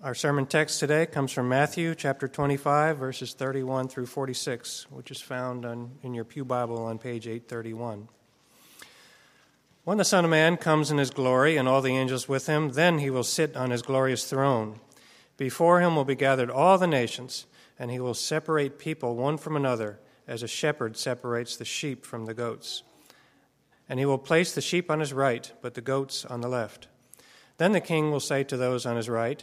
Our sermon text today comes from Matthew chapter 25, verses 31 through 46, which is found on, in your Pew Bible on page 831. When the Son of Man comes in his glory and all the angels with him, then he will sit on his glorious throne. Before him will be gathered all the nations, and he will separate people one from another, as a shepherd separates the sheep from the goats. And he will place the sheep on his right, but the goats on the left. Then the king will say to those on his right,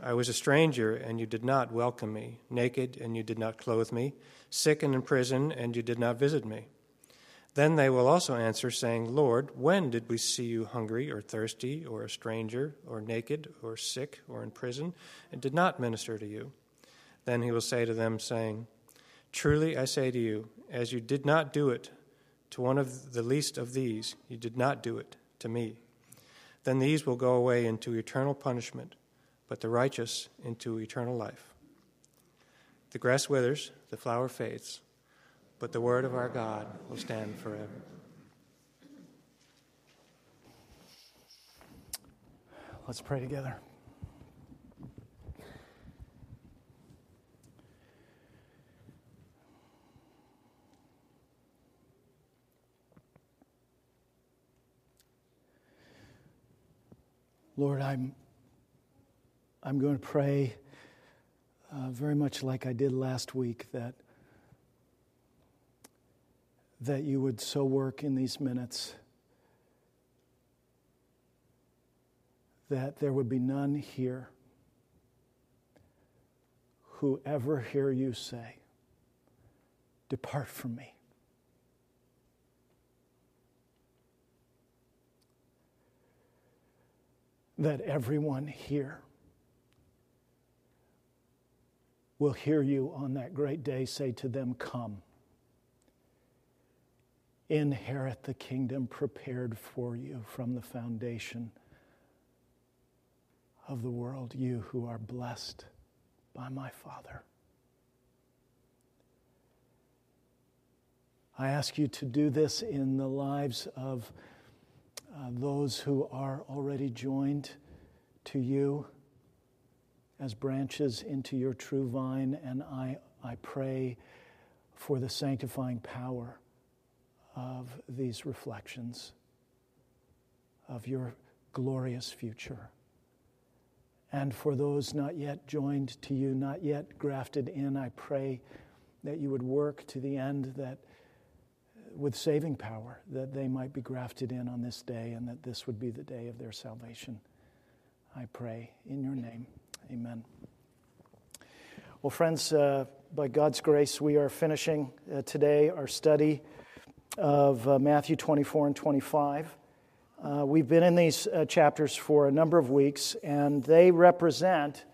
I was a stranger, and you did not welcome me, naked, and you did not clothe me, sick and in prison, and you did not visit me. Then they will also answer, saying, Lord, when did we see you hungry, or thirsty, or a stranger, or naked, or sick, or in prison, and did not minister to you? Then he will say to them, saying, Truly I say to you, as you did not do it to one of the least of these, you did not do it to me. Then these will go away into eternal punishment but the righteous into eternal life. The grass withers, the flower fades, but the word of our God will stand forever. Let's pray together. Lord, I'm I'm going to pray uh, very much like I did last week that, that you would so work in these minutes that there would be none here who ever hear you say, Depart from me. That everyone here will hear you on that great day say to them, Come, inherit the kingdom prepared for you from the foundation of the world, you who are blessed by my Father. I ask you to do this in the lives of uh, those who are already joined to you as branches into your true vine, and I, I pray for the sanctifying power of these reflections of your glorious future. And for those not yet joined to you, not yet grafted in, I pray that you would work to the end that with saving power, that they might be grafted in on this day and that this would be the day of their salvation. I pray in your name. Amen. Well, friends, uh, by God's grace, we are finishing uh, today our study of uh, Matthew 24 and 25. Uh, we've been in these uh, chapters for a number of weeks, and they represent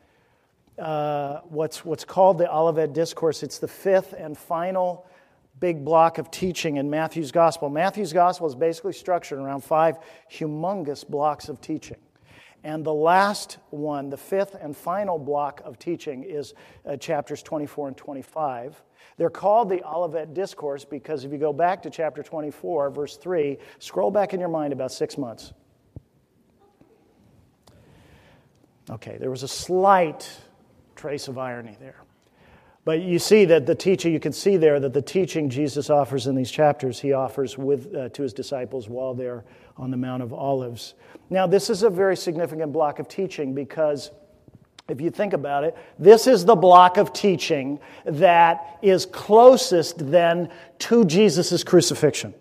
uh, what's, what's called the Olivet Discourse. It's the fifth and final big block of teaching in Matthew's Gospel. Matthew's Gospel is basically structured around five humongous blocks of teaching. And the last one, the fifth and final block of teaching, is uh, chapters 24 and 25. They're called the Olivet Discourse because if you go back to chapter 24, verse 3, scroll back in your mind about six months. Okay, there was a slight trace of irony there. But you see that the teaching, you can see there that the teaching Jesus offers in these chapters, he offers with, uh, to his disciples while they're on the Mount of Olives. Now, this is a very significant block of teaching because if you think about it, this is the block of teaching that is closest then to Jesus' crucifixion.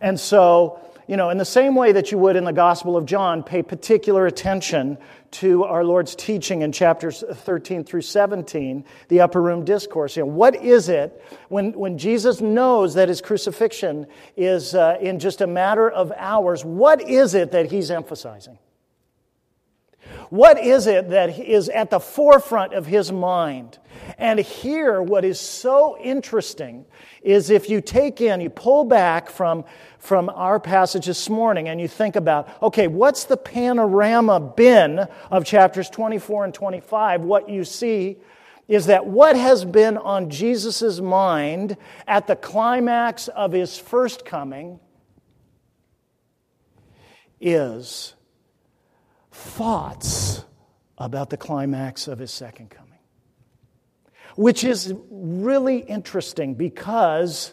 And so, you know, in the same way that you would in the Gospel of John, pay particular attention to our Lord's teaching in chapters 13 through 17, the upper room discourse. You know, what is it when, when Jesus knows that his crucifixion is uh, in just a matter of hours? What is it that he's emphasizing? What is it that is at the forefront of his mind? And here, what is so interesting is if you take in, you pull back from, from our passage this morning and you think about, okay, what's the panorama been of chapters 24 and 25? What you see is that what has been on Jesus' mind at the climax of his first coming is thoughts about the climax of his second coming. Which is really interesting because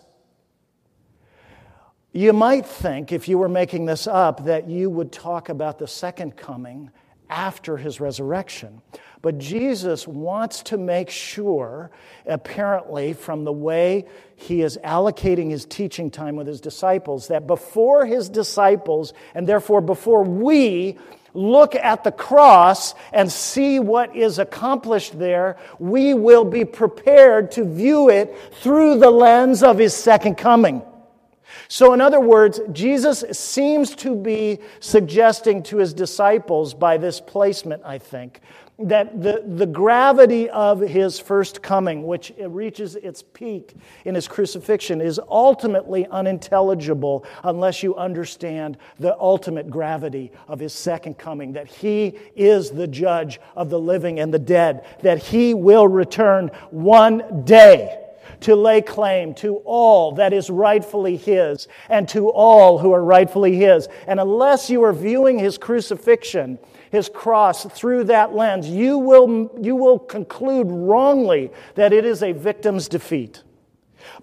you might think, if you were making this up, that you would talk about the second coming after his resurrection. But Jesus wants to make sure, apparently, from the way he is allocating his teaching time with his disciples, that before his disciples, and therefore before we look at the cross and see what is accomplished there, we will be prepared to view it through the lens of his second coming. So, in other words, Jesus seems to be suggesting to his disciples by this placement, I think, that the, the gravity of his first coming, which reaches its peak in his crucifixion, is ultimately unintelligible unless you understand the ultimate gravity of his second coming, that he is the judge of the living and the dead, that he will return one day to lay claim to all that is rightfully his and to all who are rightfully his. And unless you are viewing his crucifixion his cross through that lens, you will, you will conclude wrongly that it is a victim's defeat.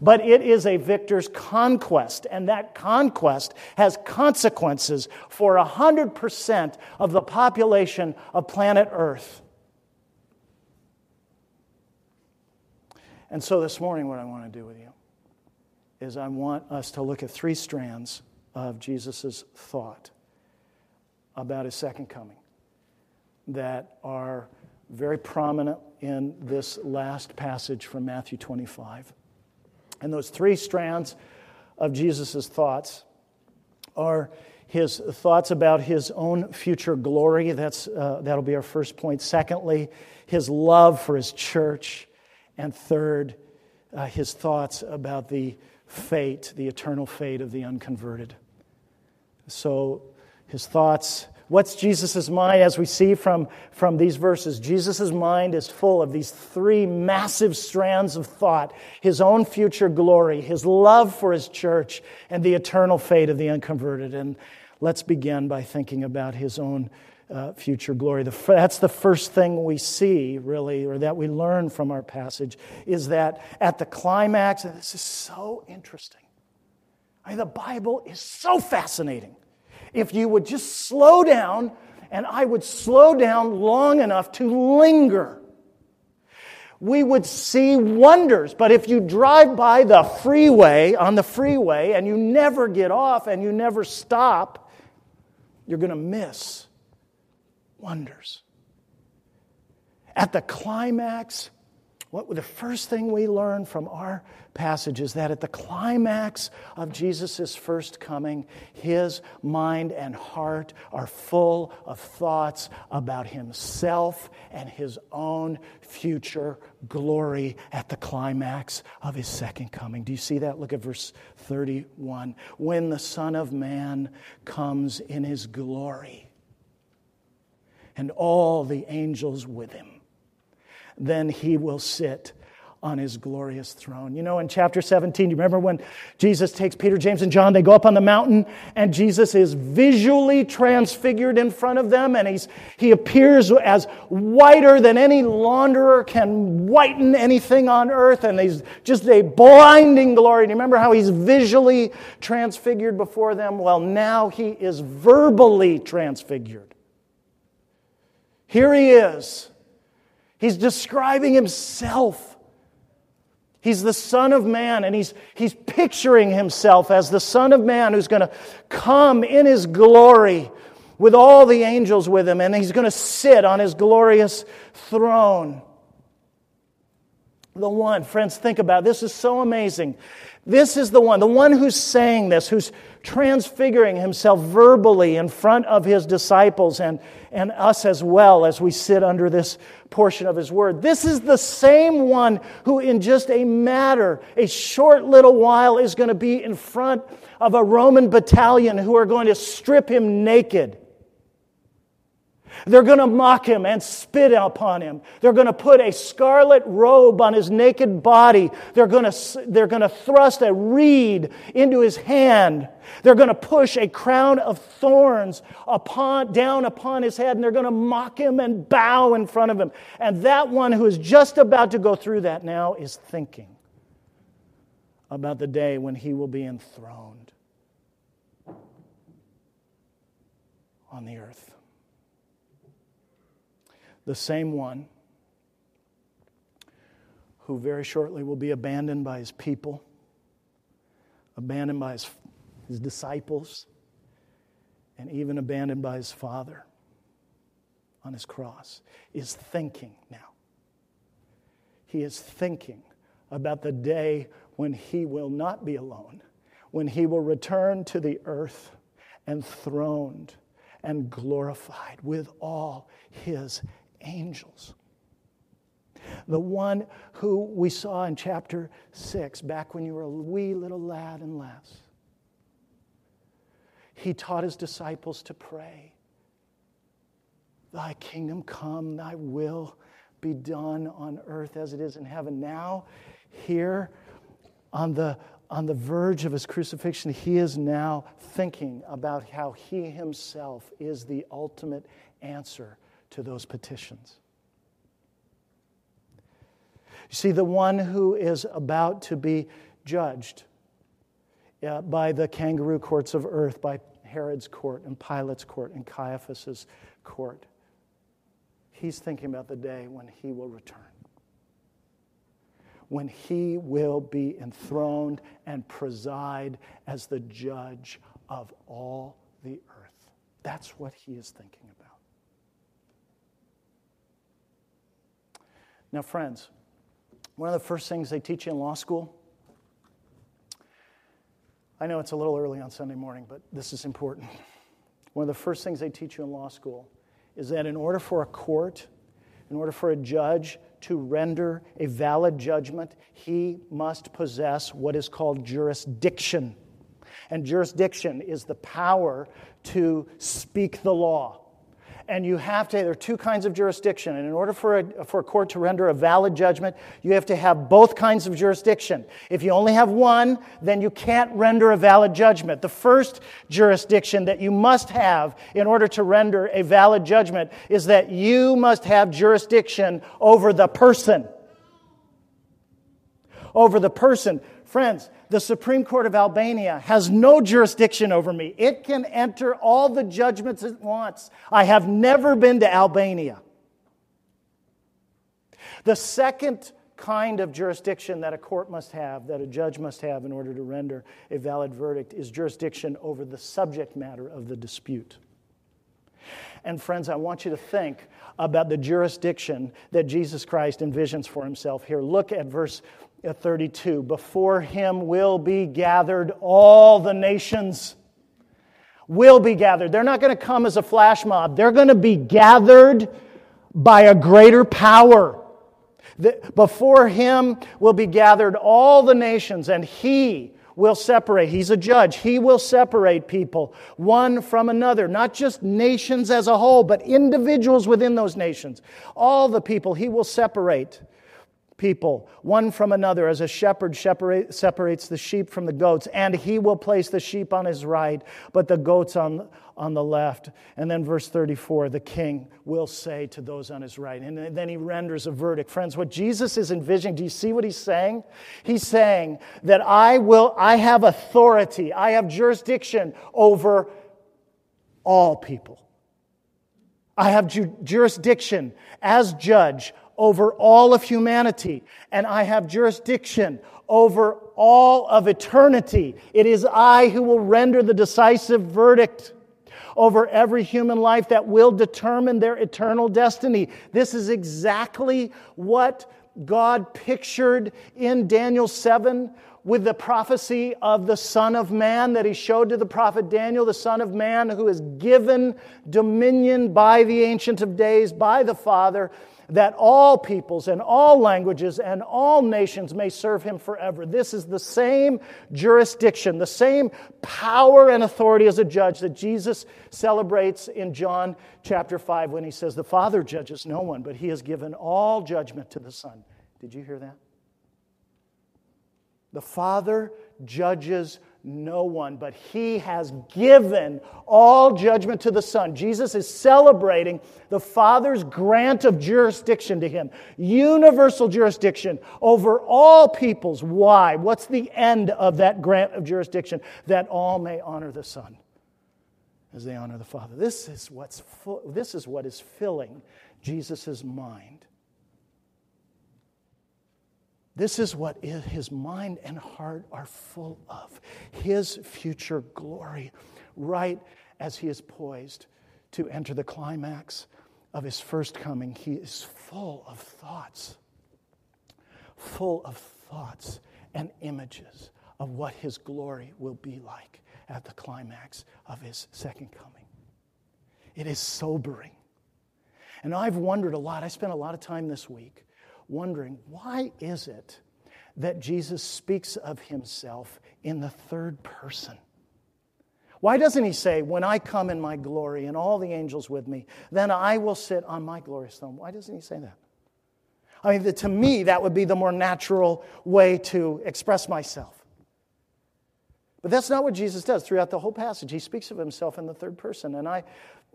But it is a victor's conquest, and that conquest has consequences for 100% of the population of planet Earth. And so this morning, what I want to do with you is I want us to look at three strands of Jesus' thought about his second coming that are very prominent in this last passage from Matthew 25. And those three strands of Jesus' thoughts are his thoughts about his own future glory. That's, uh, that'll be our first point. Secondly, his love for his church. And third, uh, his thoughts about the fate, the eternal fate of the unconverted. So, his thoughts What's Jesus' mind as we see from, from these verses? Jesus' mind is full of these three massive strands of thought his own future glory, his love for his church, and the eternal fate of the unconverted. And let's begin by thinking about his own uh, future glory. The, that's the first thing we see, really, or that we learn from our passage, is that at the climax, and this is so interesting. I mean, the Bible is so fascinating if you would just slow down, and I would slow down long enough to linger. We would see wonders, but if you drive by the freeway, on the freeway, and you never get off and you never stop, you're going to miss wonders. At the climax, what the first thing we learn from our passage is that at the climax of Jesus' first coming, his mind and heart are full of thoughts about himself and his own future glory at the climax of his second coming. Do you see that? Look at verse 31. When the Son of Man comes in his glory, and all the angels with him, then he will sit on his glorious throne. You know, in chapter 17, you remember when Jesus takes Peter, James, and John, they go up on the mountain, and Jesus is visually transfigured in front of them, and he's, he appears as whiter than any launderer can whiten anything on earth, and he's just a blinding glory. Do you remember how he's visually transfigured before them? Well, now he is verbally transfigured. Here he is. He's describing himself. He's the Son of Man, and he's, he's picturing himself as the Son of Man who's going to come in his glory with all the angels with him, and he's going to sit on his glorious throne. The one, friends, think about it. this is so amazing. This is the one, the one who's saying this, who's transfiguring himself verbally in front of his disciples and, and us as well as we sit under this portion of his word. This is the same one who, in just a matter, a short little while, is going to be in front of a Roman battalion who are going to strip him naked. They're going to mock him and spit upon him. They're going to put a scarlet robe on his naked body. They're going to, they're going to thrust a reed into his hand. They're going to push a crown of thorns upon, down upon his head, and they're going to mock him and bow in front of him. And that one who is just about to go through that now is thinking about the day when he will be enthroned on the earth the same one who very shortly will be abandoned by his people, abandoned by his, his disciples, and even abandoned by his father on his cross, is thinking now. He is thinking about the day when he will not be alone, when he will return to the earth enthroned and glorified with all his angels. The one who we saw in chapter 6, back when you were a wee little lad and lass. He taught his disciples to pray Thy kingdom come, thy will be done on earth as it is in heaven. Now, here on the, on the verge of his crucifixion, he is now thinking about how he himself is the ultimate answer to those petitions. You see, the one who is about to be judged uh, by the kangaroo courts of earth, by Herod's court and Pilate's court and Caiaphas's court, he's thinking about the day when he will return. When he will be enthroned and preside as the judge of all the earth. That's what he is thinking about. Now, friends, one of the first things they teach you in law school, I know it's a little early on Sunday morning, but this is important. One of the first things they teach you in law school is that in order for a court, in order for a judge to render a valid judgment, he must possess what is called jurisdiction. And jurisdiction is the power to speak the law and you have to, there are two kinds of jurisdiction. And in order for a, for a court to render a valid judgment, you have to have both kinds of jurisdiction. If you only have one, then you can't render a valid judgment. The first jurisdiction that you must have in order to render a valid judgment is that you must have jurisdiction over the person. Over the person. Friends, the Supreme Court of Albania has no jurisdiction over me. It can enter all the judgments it wants. I have never been to Albania. The second kind of jurisdiction that a court must have, that a judge must have in order to render a valid verdict, is jurisdiction over the subject matter of the dispute. And, friends, I want you to think about the jurisdiction that Jesus Christ envisions for himself here. Look at verse 32 Before him will be gathered all the nations. Will be gathered. They're not going to come as a flash mob, they're going to be gathered by a greater power. Before him will be gathered all the nations, and he will separate. He's a judge. He will separate people one from another, not just nations as a whole, but individuals within those nations. All the people he will separate people, one from another, as a shepherd separates the sheep from the goats, and he will place the sheep on his right, but the goats on, on the left. And then, verse 34, the king will say to those on his right. And then he renders a verdict. Friends, what Jesus is envisioning, do you see what he's saying? He's saying that I will, I have authority, I have jurisdiction over all people. I have ju- jurisdiction as judge over all of humanity, and I have jurisdiction over all of eternity. It is I who will render the decisive verdict over every human life that will determine their eternal destiny. This is exactly what God pictured in Daniel 7 with the prophecy of the Son of Man that he showed to the prophet Daniel, the Son of Man who is given dominion by the Ancient of Days, by the Father that all peoples and all languages and all nations may serve him forever. This is the same jurisdiction, the same power and authority as a judge that Jesus celebrates in John chapter 5 when he says, The Father judges no one, but he has given all judgment to the Son. Did you hear that? The Father judges no one, but he has given all judgment to the Son. Jesus is celebrating the Father's grant of jurisdiction to him, universal jurisdiction over all peoples. Why? What's the end of that grant of jurisdiction? That all may honor the Son as they honor the Father. This is, what's this is what is filling Jesus' mind. This is what his mind and heart are full of his future glory, right as he is poised to enter the climax of his first coming. He is full of thoughts, full of thoughts and images of what his glory will be like at the climax of his second coming. It is sobering. And I've wondered a lot. I spent a lot of time this week wondering why is it that Jesus speaks of himself in the third person? Why doesn't he say, When I come in my glory and all the angels with me, then I will sit on my glorious throne? Why doesn't he say that? I mean, to me, that would be the more natural way to express myself. But that's not what Jesus does throughout the whole passage. He speaks of himself in the third person. And I,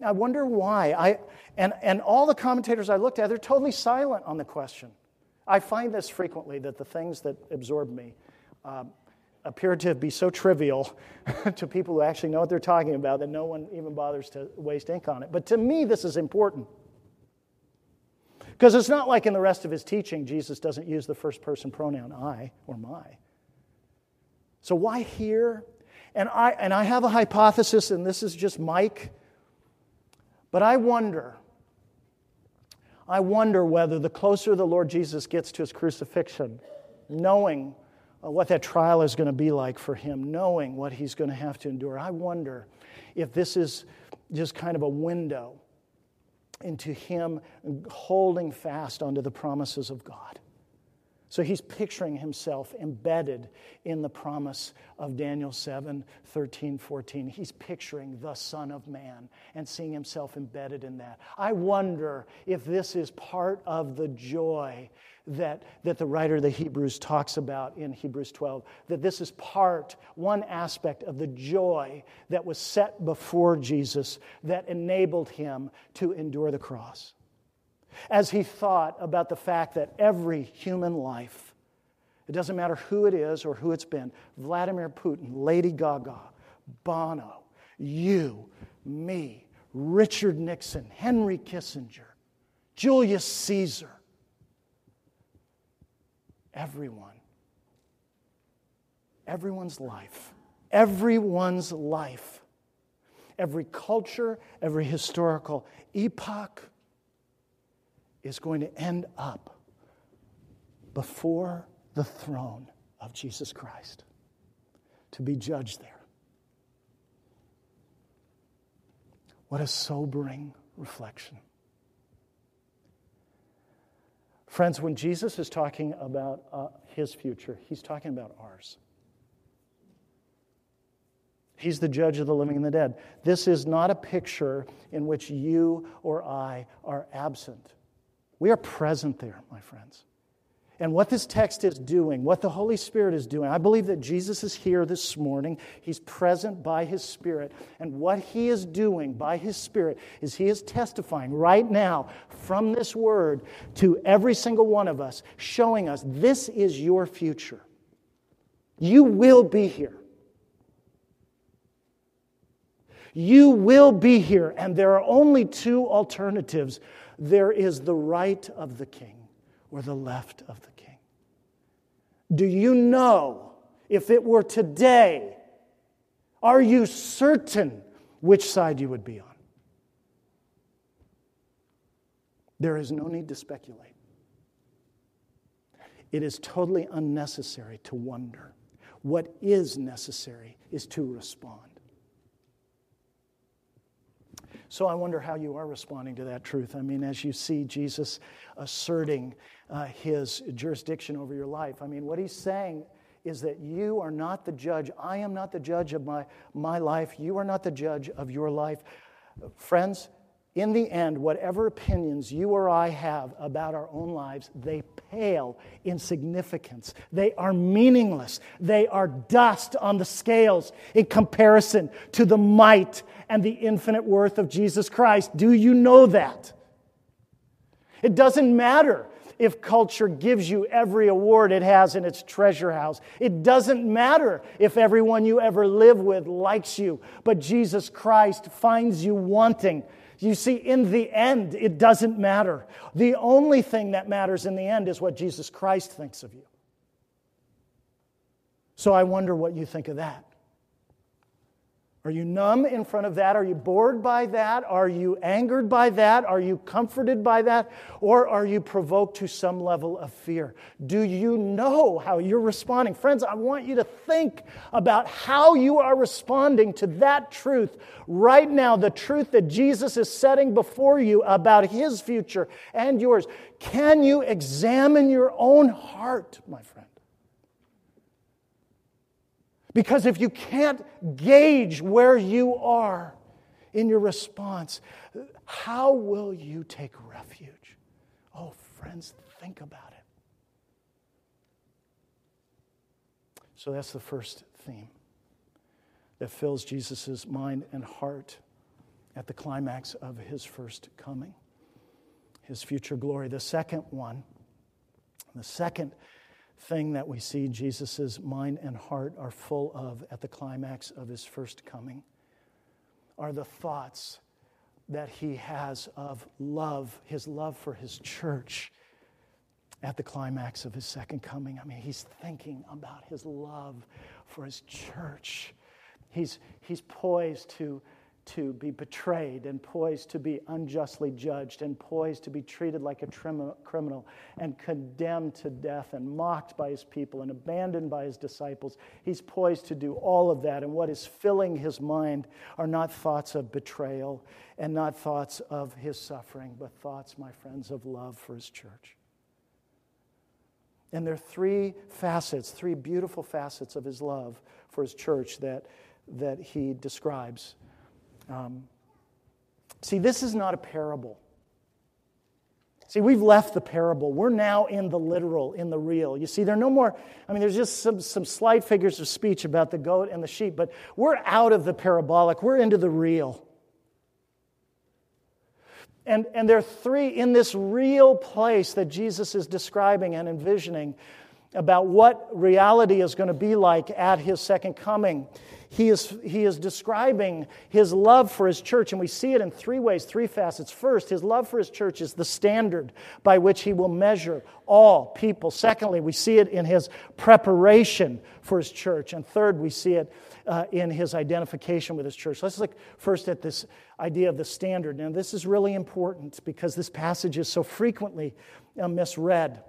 I wonder why. I, and, and all the commentators I looked at, they're totally silent on the question. I find this frequently that the things that absorb me um, appear to be so trivial to people who actually know what they're talking about that no one even bothers to waste ink on it. But to me, this is important. Because it's not like in the rest of his teaching, Jesus doesn't use the first person pronoun I or my. So why here? And I, and I have a hypothesis, and this is just Mike, but I wonder I wonder whether the closer the Lord Jesus gets to his crucifixion, knowing uh, what that trial is going to be like for him, knowing what he's going to have to endure, I wonder if this is just kind of a window into him holding fast onto the promises of God. So he's picturing himself embedded in the promise of Daniel 7 13, 14. He's picturing the Son of Man and seeing himself embedded in that. I wonder if this is part of the joy that, that the writer of the Hebrews talks about in Hebrews 12, that this is part, one aspect of the joy that was set before Jesus that enabled him to endure the cross as he thought about the fact that every human life, it doesn't matter who it is or who it's been Vladimir Putin, Lady Gaga, Bono, you, me, Richard Nixon, Henry Kissinger, Julius Caesar, everyone, everyone's life, everyone's life, every culture, every historical epoch, is going to end up before the throne of Jesus Christ to be judged there. What a sobering reflection. Friends, when Jesus is talking about uh, his future, he's talking about ours. He's the judge of the living and the dead. This is not a picture in which you or I are absent. We are present there, my friends. And what this text is doing, what the Holy Spirit is doing, I believe that Jesus is here this morning. He's present by His Spirit. And what He is doing by His Spirit is He is testifying right now from this word to every single one of us, showing us this is your future. You will be here. You will be here, and there are only two alternatives there is the right of the king or the left of the king. Do you know if it were today, are you certain which side you would be on? There is no need to speculate. It is totally unnecessary to wonder. What is necessary is to respond. So I wonder how you are responding to that truth. I mean, as you see Jesus asserting uh, his jurisdiction over your life, I mean, what he's saying is that you are not the judge. I am not the judge of my, my life. You are not the judge of your life. Friends, in the end, whatever opinions you or I have about our own lives, they pale in significance. They are meaningless. They are dust on the scales in comparison to the might and the infinite worth of Jesus Christ. Do you know that? It doesn't matter if culture gives you every award it has in its treasure house. It doesn't matter if everyone you ever live with likes you, but Jesus Christ finds you wanting you see, in the end, it doesn't matter. The only thing that matters in the end is what Jesus Christ thinks of you. So I wonder what you think of that. Are you numb in front of that? Are you bored by that? Are you angered by that? Are you comforted by that? Or are you provoked to some level of fear? Do you know how you're responding? Friends, I want you to think about how you are responding to that truth right now, the truth that Jesus is setting before you about his future and yours. Can you examine your own heart, my friend? Because if you can't gauge where you are in your response, how will you take refuge? Oh, friends, think about it. So that's the first theme that fills Jesus' mind and heart at the climax of his first coming, his future glory. The second one, the second thing that we see Jesus' mind and heart are full of at the climax of his first coming are the thoughts that he has of love, his love for his church at the climax of his second coming. I mean, he's thinking about his love for his church. He's, he's poised to to be betrayed and poised to be unjustly judged and poised to be treated like a criminal and condemned to death and mocked by his people and abandoned by his disciples. He's poised to do all of that. And what is filling his mind are not thoughts of betrayal and not thoughts of his suffering, but thoughts, my friends, of love for his church. And there are three facets, three beautiful facets of his love for his church that, that he describes um, see, this is not a parable. See, we've left the parable. We're now in the literal, in the real. You see, there are no more, I mean, there's just some, some slight figures of speech about the goat and the sheep, but we're out of the parabolic. We're into the real. And, and there are three in this real place that Jesus is describing and envisioning about what reality is going to be like at his second coming he is, he is describing his love for his church, and we see it in three ways, three facets. First, his love for his church is the standard by which he will measure all people. Secondly, we see it in his preparation for his church. And third, we see it uh, in his identification with his church. Let's look first at this idea of the standard. Now, this is really important because this passage is so frequently uh, misread.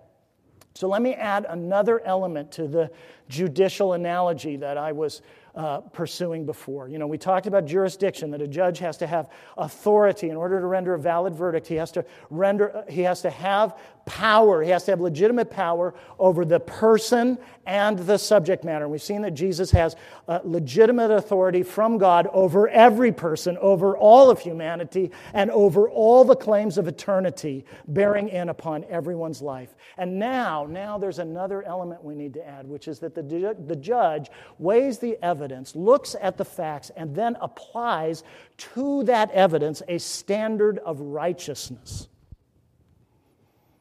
So, let me add another element to the judicial analogy that I was uh, pursuing before. You know, we talked about jurisdiction, that a judge has to have authority in order to render a valid verdict. He has to render, he has to have power. He has to have legitimate power over the person and the subject matter. And We've seen that Jesus has uh, legitimate authority from God over every person, over all of humanity, and over all the claims of eternity bearing in upon everyone's life. And now, now there's another element we need to add, which is that the, the judge weighs the evidence, looks at the facts, and then applies to that evidence a standard of righteousness.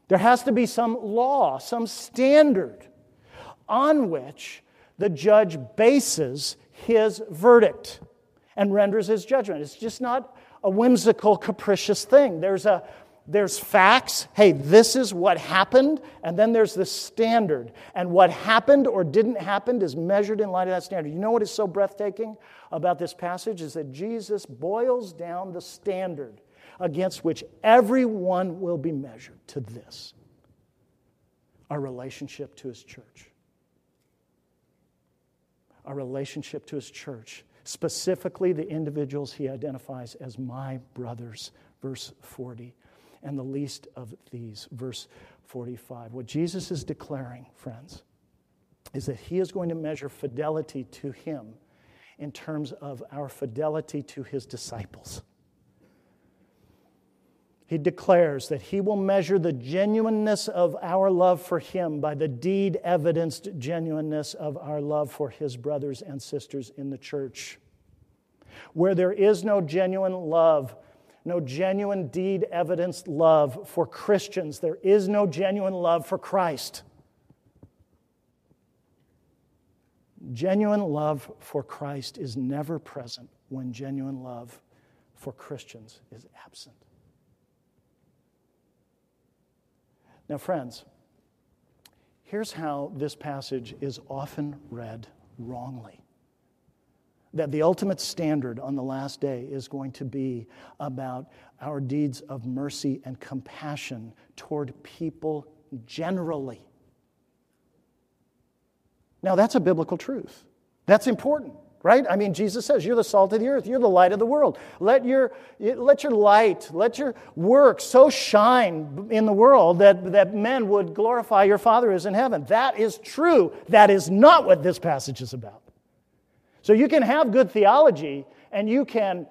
There has to be some law, some standard on which the judge bases his verdict. and renders his judgment. It's just not a whimsical, capricious thing. There's a there's facts. Hey, this is what happened. And then there's the standard. And what happened or didn't happen is measured in light of that standard. You know what is so breathtaking about this passage is that Jesus boils down the standard against which everyone will be measured to this our relationship to his church. Our relationship to his church, specifically the individuals he identifies as my brothers, verse 40, and the least of these, verse 45. What Jesus is declaring, friends, is that he is going to measure fidelity to him in terms of our fidelity to his disciples he declares that he will measure the genuineness of our love for him by the deed evidenced genuineness of our love for his brothers and sisters in the church. Where there is no genuine love, no genuine deed evidenced love for Christians, there is no genuine love for Christ. Genuine love for Christ is never present when genuine love for Christians is absent. Now, friends, here's how this passage is often read wrongly that the ultimate standard on the last day is going to be about our deeds of mercy and compassion toward people generally. Now, that's a biblical truth. That's important right? I mean, Jesus says, You're the salt of the earth, you're the light of the world. Let your, let your light, let your work so shine in the world that, that men would glorify your Father who is in heaven. That is true. That is not what this passage is about. So you can have good theology and you can,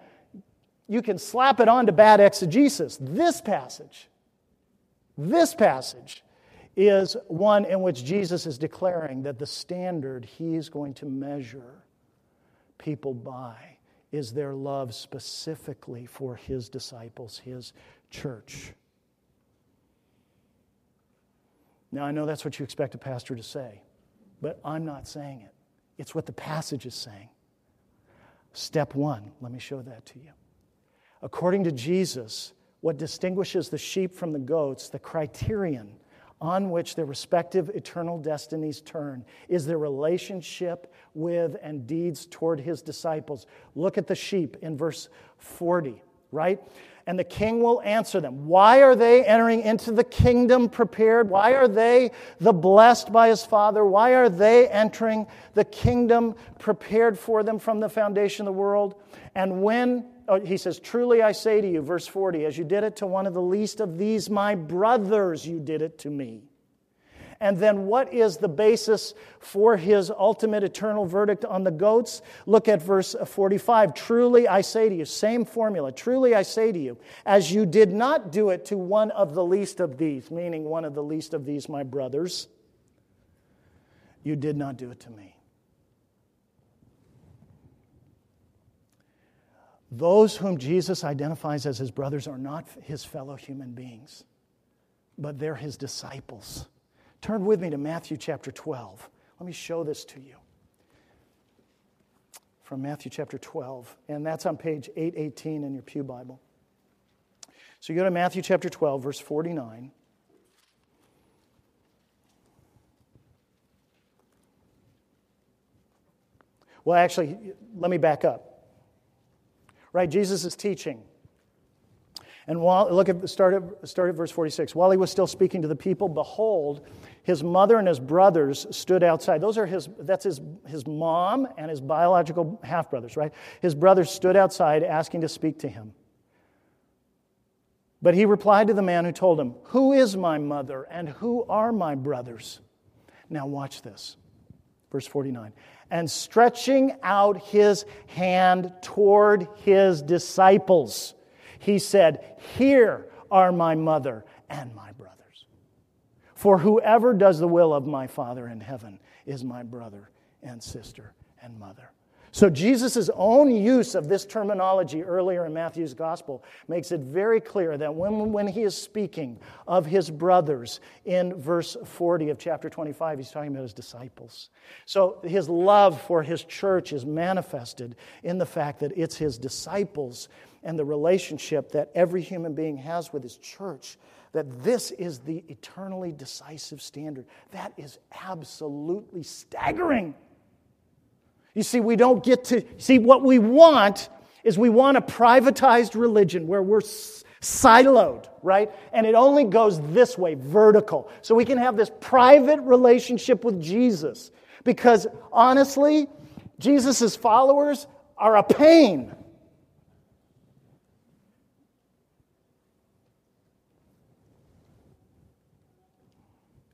you can slap it on to bad exegesis. This passage, this passage, is one in which Jesus is declaring that the standard he is going to measure people by is their love specifically for his disciples, his church. Now, I know that's what you expect a pastor to say, but I'm not saying it. It's what the passage is saying. Step one, let me show that to you. According to Jesus, what distinguishes the sheep from the goats, the criterion on which their respective eternal destinies turn is their relationship with and deeds toward his disciples. Look at the sheep in verse 40, right? And the king will answer them. Why are they entering into the kingdom prepared? Why are they the blessed by his father? Why are they entering the kingdom prepared for them from the foundation of the world? And when oh, he says, Truly I say to you, verse 40, as you did it to one of the least of these, my brothers, you did it to me. And then what is the basis for his ultimate eternal verdict on the goats? Look at verse 45. Truly I say to you, same formula. Truly I say to you, as you did not do it to one of the least of these, meaning one of the least of these, my brothers, you did not do it to me. Those whom Jesus identifies as his brothers are not his fellow human beings, but they're his disciples. Turn with me to Matthew chapter 12. Let me show this to you. From Matthew chapter 12, and that's on page 818 in your Pew Bible. So you go to Matthew chapter 12, verse 49. Well, actually, let me back up. Right, Jesus is teaching. And while, look at start start at verse 46. While he was still speaking to the people, behold, his mother and his brothers stood outside. Those are his, that's his, his mom and his biological half brothers, right? His brothers stood outside asking to speak to him. But he replied to the man who told him, Who is my mother and who are my brothers? Now, watch this. Verse 49. And stretching out his hand toward his disciples, he said, Here are my mother and my brothers. For whoever does the will of my Father in heaven is my brother and sister and mother. So, Jesus' own use of this terminology earlier in Matthew's gospel makes it very clear that when, when he is speaking of his brothers in verse 40 of chapter 25, he's talking about his disciples. So, his love for his church is manifested in the fact that it's his disciples and the relationship that every human being has with his church. That this is the eternally decisive standard. That is absolutely staggering. You see, we don't get to see what we want is we want a privatized religion where we're siloed, right? And it only goes this way, vertical. So we can have this private relationship with Jesus. Because honestly, Jesus' followers are a pain.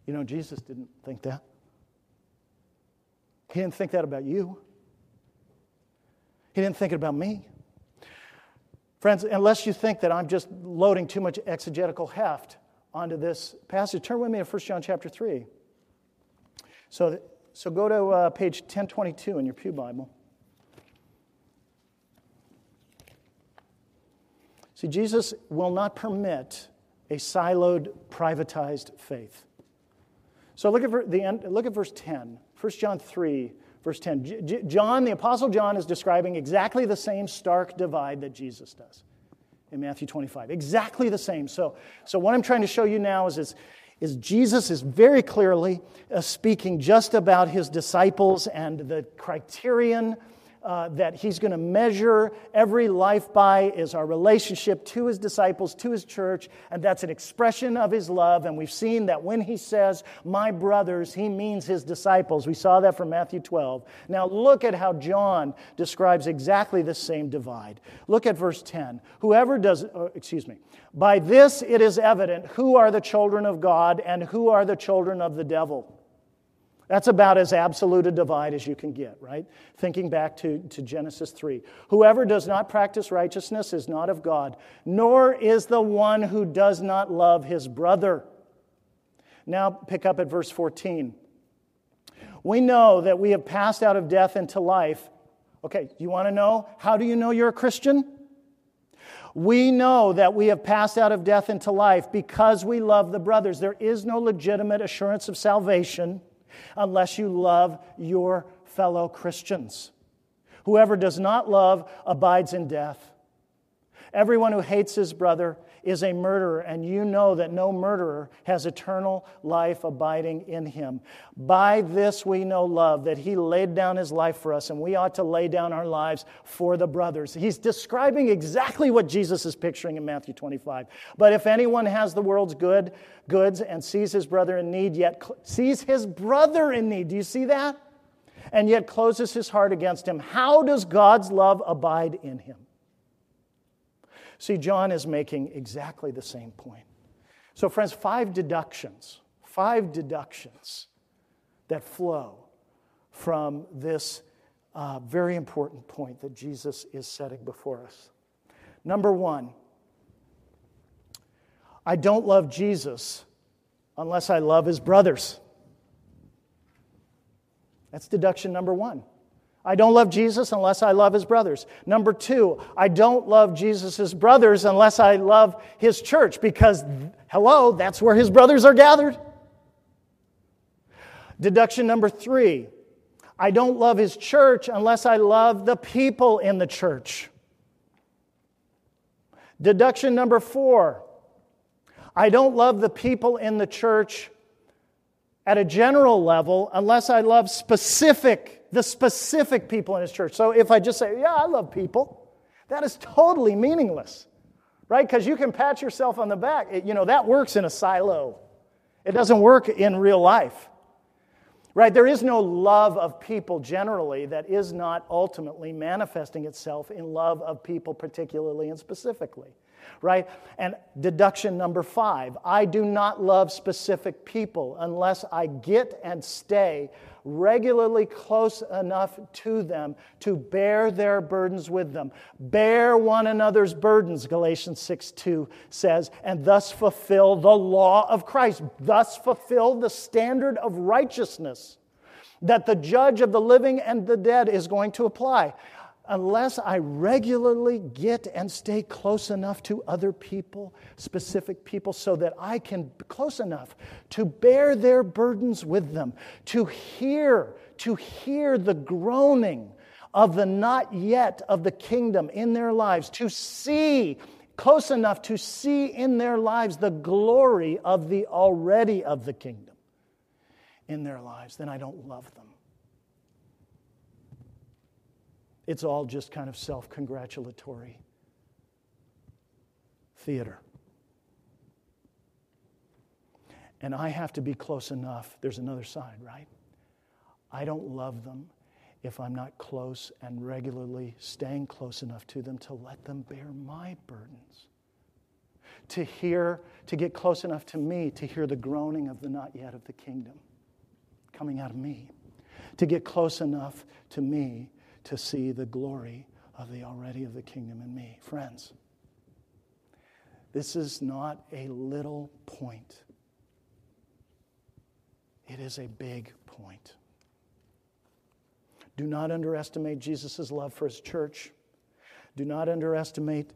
You know, Jesus didn't think that. He didn't think that about you. He didn't think it about me. Friends, unless you think that I'm just loading too much exegetical heft onto this passage, turn with me to 1 John chapter 3. So, so go to uh, page 1022 in your Pew Bible. See, Jesus will not permit a siloed, privatized faith. So look at, the end, look at verse 10, 1 John 3, Verse 10 John, the Apostle John, is describing exactly the same stark divide that Jesus does in Matthew 25. Exactly the same. So, so what I'm trying to show you now is, is, is Jesus is very clearly uh, speaking just about his disciples and the criterion uh, that he's going to measure every life by is our relationship to his disciples, to his church, and that's an expression of his love. And we've seen that when he says, My brothers, he means his disciples. We saw that from Matthew 12. Now look at how John describes exactly the same divide. Look at verse 10. Whoever does, uh, excuse me, by this it is evident who are the children of God and who are the children of the devil. That's about as absolute a divide as you can get, right? Thinking back to, to Genesis 3. Whoever does not practice righteousness is not of God, nor is the one who does not love his brother. Now pick up at verse 14. We know that we have passed out of death into life. Okay, you want to know? How do you know you're a Christian? We know that we have passed out of death into life because we love the brothers. There is no legitimate assurance of salvation unless you love your fellow Christians. Whoever does not love abides in death. Everyone who hates his brother is a murderer, and you know that no murderer has eternal life abiding in him. By this we know love, that he laid down his life for us, and we ought to lay down our lives for the brothers. He's describing exactly what Jesus is picturing in Matthew 25. But if anyone has the world's good, goods and sees his brother in need, yet cl- sees his brother in need, do you see that? And yet closes his heart against him, how does God's love abide in him? See, John is making exactly the same point. So, friends, five deductions, five deductions that flow from this uh, very important point that Jesus is setting before us. Number one, I don't love Jesus unless I love his brothers. That's deduction number one. I don't love Jesus unless I love his brothers. Number two, I don't love Jesus' brothers unless I love his church because, hello, that's where his brothers are gathered. Deduction number three, I don't love his church unless I love the people in the church. Deduction number four, I don't love the people in the church at a general level unless I love specific the specific people in his church. So if I just say, yeah, I love people, that is totally meaningless, right? Because you can pat yourself on the back. It, you know, that works in a silo, it doesn't work in real life. Right? There is no love of people generally that is not ultimately manifesting itself in love of people, particularly and specifically right? And deduction number five I do not love specific people unless I get and stay regularly close enough to them to bear their burdens with them. Bear one another's burdens, Galatians 6 2 says, and thus fulfill the law of Christ, thus fulfill the standard of righteousness. that the judge of the living and the dead is going to apply unless I regularly get and stay close enough to other people, specific people, so that I can close enough to bear their burdens with them, to hear, to hear the groaning of the not yet of the kingdom in their lives, to see close enough to see in their lives the glory of the already of the kingdom in their lives, then I don't love them. It's all just kind of self congratulatory theater. And I have to be close enough. There's another side, right? I don't love them if I'm not close and regularly staying close enough to them to let them bear my burdens. To hear, to get close enough to me to hear the groaning of the not yet of the kingdom coming out of me. To get close enough to me to see the glory of the already of the kingdom in me. Friends, this is not a little point, it is a big point. Do not underestimate Jesus' love for his church. Do not underestimate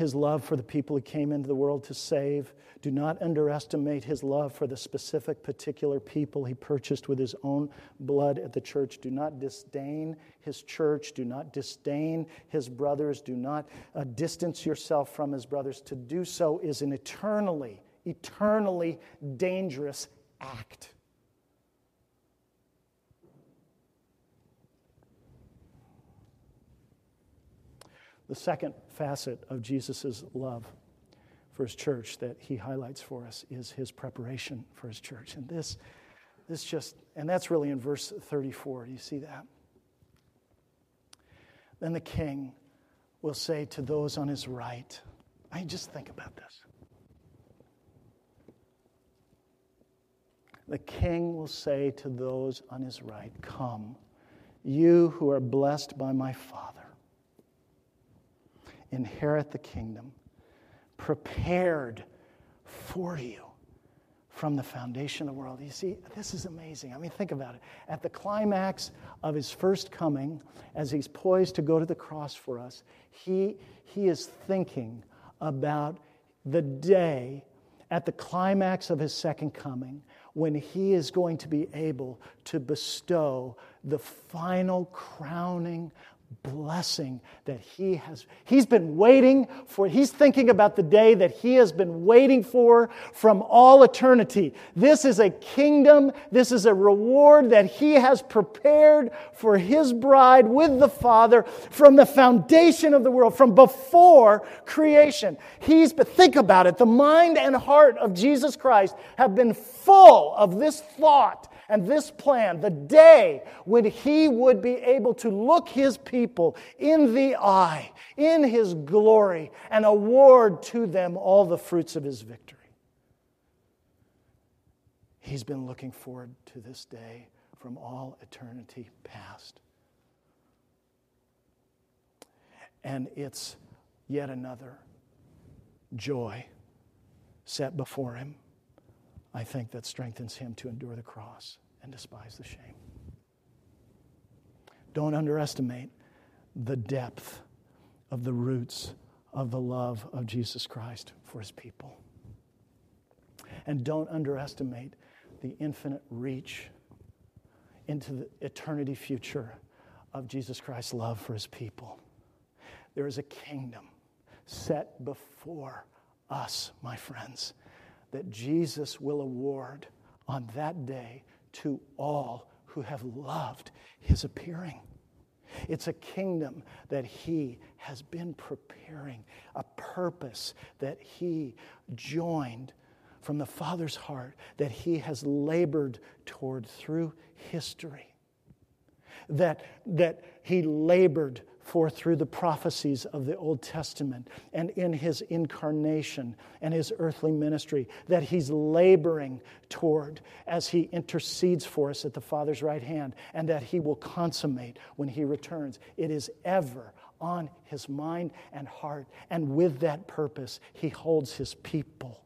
his love for the people he came into the world to save. Do not underestimate his love for the specific, particular people he purchased with his own blood at the church. Do not disdain his church. Do not disdain his brothers. Do not uh, distance yourself from his brothers. To do so is an eternally, eternally dangerous act. The second facet of Jesus' love for his church that he highlights for us is his preparation for his church. And this, this just, and that's really in verse 34. Do you see that? Then the king will say to those on his right, I just think about this. The king will say to those on his right, Come, you who are blessed by my Father inherit the kingdom prepared for you from the foundation of the world. You see, this is amazing. I mean, think about it. At the climax of his first coming, as he's poised to go to the cross for us, he, he is thinking about the day at the climax of his second coming when he is going to be able to bestow the final crowning blessing that he has he's been waiting for he's thinking about the day that he has been waiting for from all eternity. This is a kingdom this is a reward that he has prepared for his bride with the father from the foundation of the world from before creation. He's but think about it the mind and heart of jesus christ have been full of this thought and this plan, the day when he would be able to look his people in the eye, in his glory, and award to them all the fruits of his victory. He's been looking forward to this day from all eternity past. And it's yet another joy set before him. I think that strengthens him to endure the cross and despise the shame. Don't underestimate the depth of the roots of the love of Jesus Christ for his people. And don't underestimate the infinite reach into the eternity future of Jesus Christ's love for his people. There is a kingdom set before us, my friends, that Jesus will award on that day to all who have loved his appearing. It's a kingdom that he has been preparing, a purpose that he joined from the Father's heart, that he has labored toward through history. That, that he labored for through the prophecies of the Old Testament and in his incarnation and his earthly ministry that he's laboring toward as he intercedes for us at the Father's right hand and that he will consummate when he returns. It is ever on his mind and heart, and with that purpose, he holds his people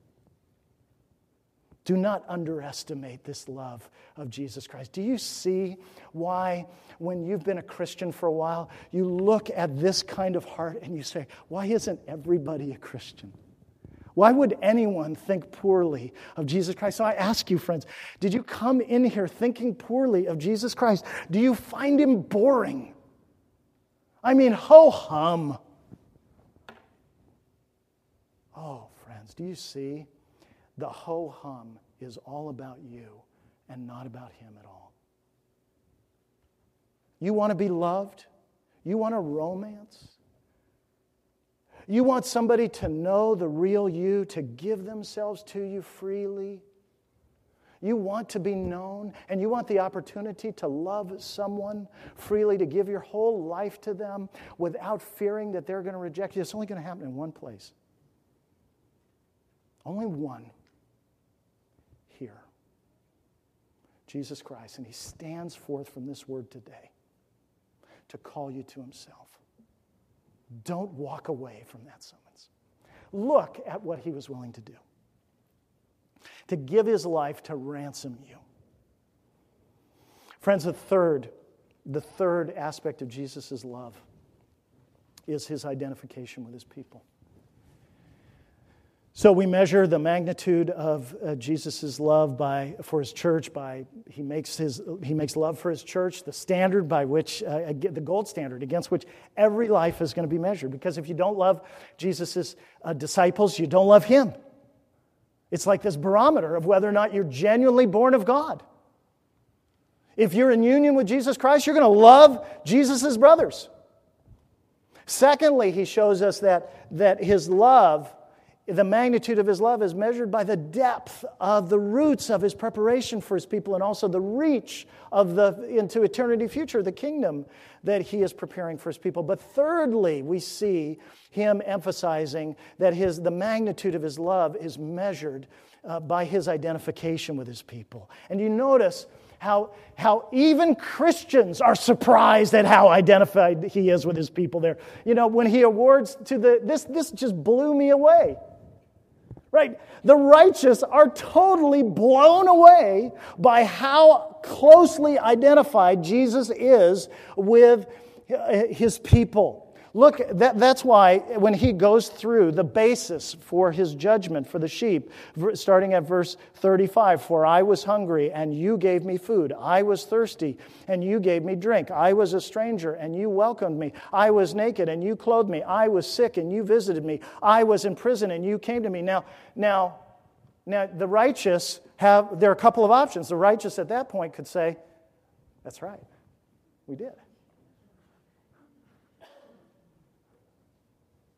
Do not underestimate this love of Jesus Christ. Do you see why, when you've been a Christian for a while, you look at this kind of heart and you say, why isn't everybody a Christian? Why would anyone think poorly of Jesus Christ? So I ask you, friends, did you come in here thinking poorly of Jesus Christ? Do you find him boring? I mean, ho hum. Oh, friends, do you see? The ho hum is all about you and not about him at all. You want to be loved? You want a romance? You want somebody to know the real you, to give themselves to you freely? You want to be known and you want the opportunity to love someone freely, to give your whole life to them without fearing that they're going to reject you. It's only going to happen in one place. Only one here Jesus Christ. And he stands forth from this word today to call you to himself. Don't walk away from that summons. Look at what he was willing to do to give his life to ransom you. Friends, the third, the third aspect of Jesus' love is his identification with his people. So we measure the magnitude of uh, Jesus' love by, for his church by he makes, his, he makes love for his church the standard by which, uh, the gold standard against which every life is going to be measured. Because if you don't love Jesus' uh, disciples, you don't love him. It's like this barometer of whether or not you're genuinely born of God. If you're in union with Jesus Christ, you're going to love Jesus' brothers. Secondly, he shows us that, that his love the magnitude of his love is measured by the depth of the roots of his preparation for his people and also the reach of the into eternity future the kingdom that he is preparing for his people. But thirdly we see him emphasizing that his the magnitude of his love is measured uh, by his identification with his people. And you notice how, how even Christians are surprised at how identified he is with his people there. You know, when he awards to the, this, this just blew me away right? The righteous are totally blown away by how closely identified Jesus is with uh, his people. Look, that, that's why when he goes through the basis for his judgment for the sheep, starting at verse 35 For I was hungry, and you gave me food. I was thirsty, and you gave me drink. I was a stranger, and you welcomed me. I was naked, and you clothed me. I was sick, and you visited me. I was in prison, and you came to me. Now, now, now the righteous have, there are a couple of options. The righteous at that point could say, That's right, we did.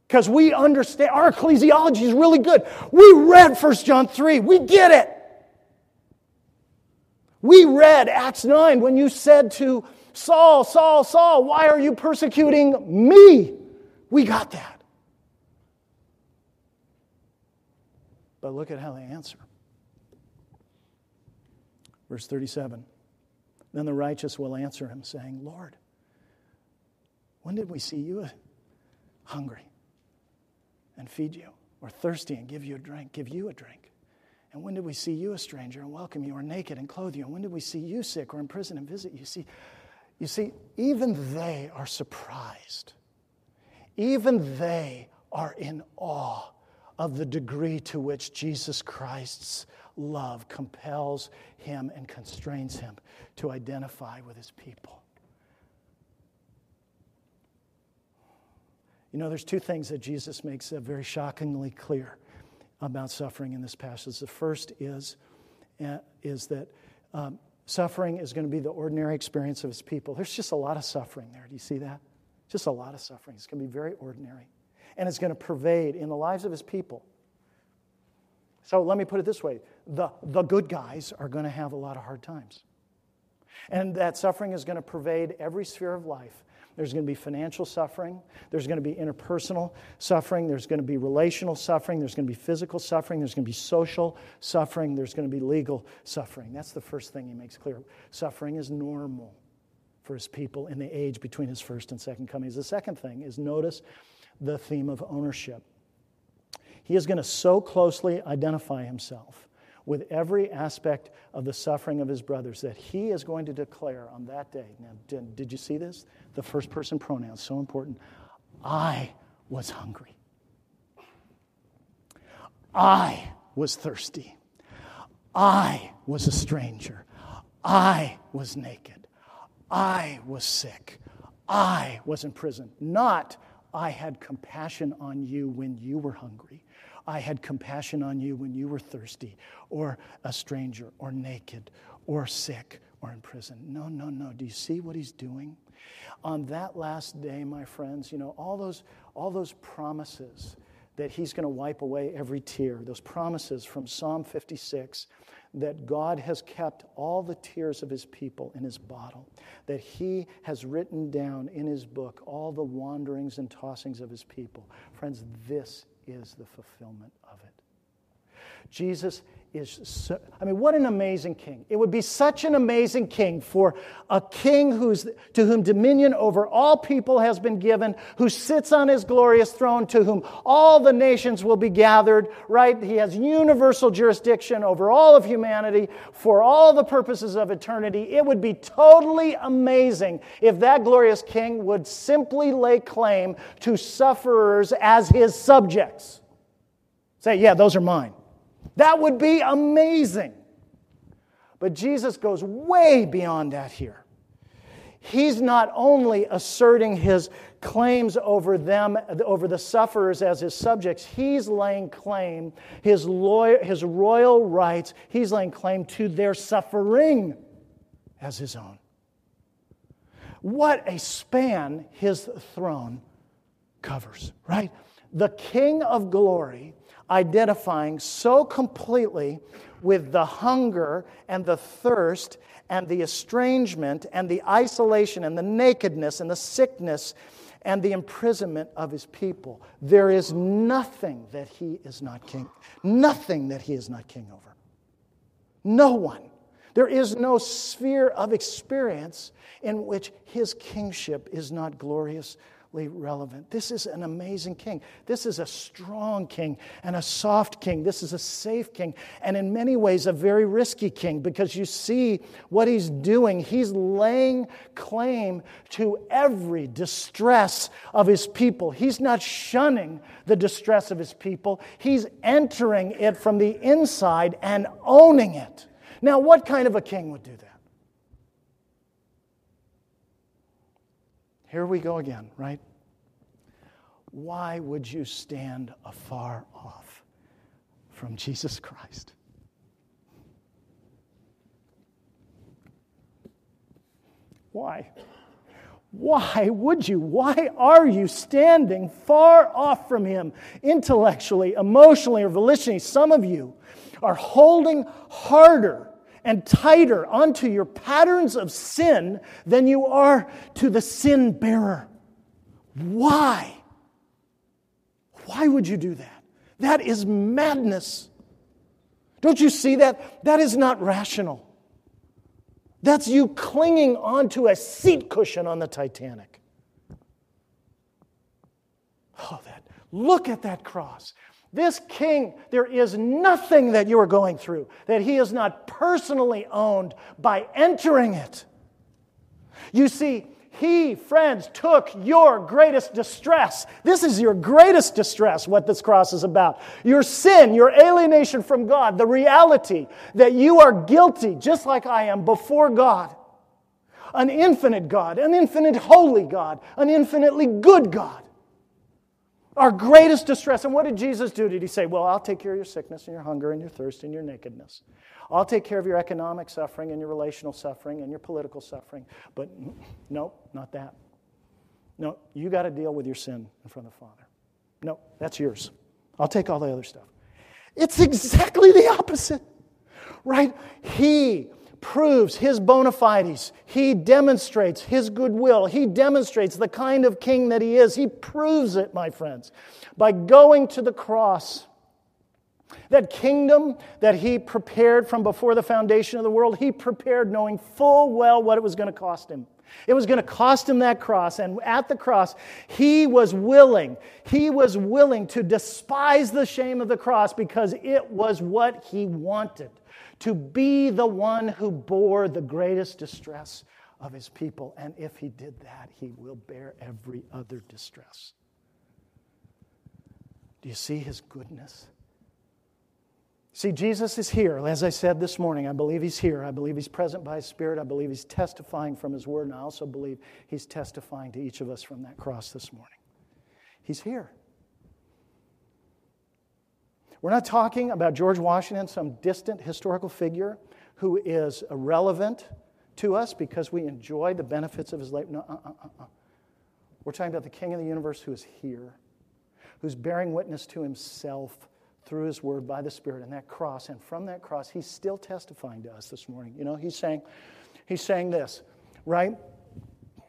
Because we understand, our ecclesiology is really good. We read 1 John 3, we get it. We read Acts 9 when you said to Saul, Saul, Saul, why are you persecuting me? We got that. But look at how they answer. Verse 37 Then the righteous will answer him, saying, Lord, when did we see you hungry and feed you, or thirsty and give you a drink, give you a drink? And when did we see you a stranger and welcome you, or naked and clothe you? And when did we see you sick or in prison and visit you? See, you see, even they are surprised. Even they are in awe of the degree to which Jesus Christ's love compels him and constrains him to identify with his people. You know, there's two things that Jesus makes very shockingly clear about suffering in this passage. The first is, uh, is that um, suffering is going to be the ordinary experience of his people. There's just a lot of suffering there. Do you see that? Just a lot of suffering. It's going to be very ordinary. And it's going to pervade in the lives of his people. So let me put it this way the, the good guys are going to have a lot of hard times. And that suffering is going to pervade every sphere of life. There's going to be financial suffering. There's going to be interpersonal suffering. There's going to be relational suffering. There's going to be physical suffering. There's going to be social suffering. There's going to be legal suffering. That's the first thing he makes clear. Suffering is normal for his people in the age between his first and second comings. The second thing is notice the theme of ownership. He is going to so closely identify himself with every aspect of the suffering of his brothers that he is going to declare on that day. Now, did, did you see this? The first person pronoun, so important. I was hungry. I was thirsty. I was a stranger. I was naked. I was sick. I was in prison. Not I had compassion on you when you were hungry. I had compassion on you when you were thirsty, or a stranger, or naked, or sick, or in prison. No, no, no. Do you see what he's doing? On that last day, my friends, you know, all those, all those promises that he's going to wipe away every tear, those promises from Psalm 56 that God has kept all the tears of his people in his bottle, that he has written down in his book all the wanderings and tossings of his people. Friends, this is the fulfillment of it. Jesus is, so, I mean, what an amazing king. It would be such an amazing king for a king who's, to whom dominion over all people has been given, who sits on his glorious throne, to whom all the nations will be gathered, right? He has universal jurisdiction over all of humanity for all the purposes of eternity. It would be totally amazing if that glorious king would simply lay claim to sufferers as his subjects. Say, yeah, those are mine. That would be amazing. But Jesus goes way beyond that here. He's not only asserting his claims over them, over the sufferers as his subjects, he's laying claim, his, loyal, his royal rights, he's laying claim to their suffering as his own. What a span his throne covers, right? The King of glory identifying so completely with the hunger and the thirst and the estrangement and the isolation and the nakedness and the sickness and the imprisonment of his people. There is nothing that he is not king, nothing that he is not king over. No one. There is no sphere of experience in which his kingship is not glorious relevant. This is an amazing king. This is a strong king and a soft king. This is a safe king, and in many ways, a very risky king because you see what he's doing. He's laying claim to every distress of his people. He's not shunning the distress of his people, he's entering it from the inside and owning it. Now, what kind of a king would do that? Here we go again, right? Why would you stand afar off from Jesus Christ? Why? Why would you? Why are you standing far off from Him intellectually, emotionally, or volitionally? Some of you are holding harder and tighter onto your patterns of sin than you are to the sin bearer. Why? Why would you do that? That is madness. Don't you see that? That is not rational. That's you clinging onto a seat cushion on the Titanic. Oh, that look at that cross. This king, there is nothing that you are going through that he is not personally owned by entering it. You see, he, friends, took your greatest distress. This is your greatest distress, what this cross is about. Your sin, your alienation from God, the reality that you are guilty, just like I am, before God. An infinite God, an infinite holy God, an infinitely good God. Our greatest distress. And what did Jesus do? Did he say, Well, I'll take care of your sickness and your hunger and your thirst and your nakedness? I'll take care of your economic suffering and your relational suffering and your political suffering. But no, not that. No, you got to deal with your sin in front of the Father. No, that's yours. I'll take all the other stuff. It's exactly the opposite, right? He proves his bona fides. He demonstrates his goodwill. He demonstrates the kind of king that he is. He proves it, my friends, by going to the cross. That kingdom that he prepared from before the foundation of the world, he prepared knowing full well what it was going to cost him. It was going to cost him that cross. And at the cross, he was willing, he was willing to despise the shame of the cross because it was what he wanted to be the one who bore the greatest distress of his people. And if he did that, he will bear every other distress. Do you see his goodness? See, Jesus is here. As I said this morning, I believe he's here. I believe he's present by his Spirit. I believe he's testifying from his word. And I also believe he's testifying to each of us from that cross this morning. He's here. We're not talking about George Washington, some distant historical figure who is irrelevant to us because we enjoy the benefits of his life. No, uh, uh, uh, uh. We're talking about the King of the universe who is here, who's bearing witness to himself through his word by the Spirit and that cross. And from that cross, he's still testifying to us this morning. You know, he's saying, he's saying this, right?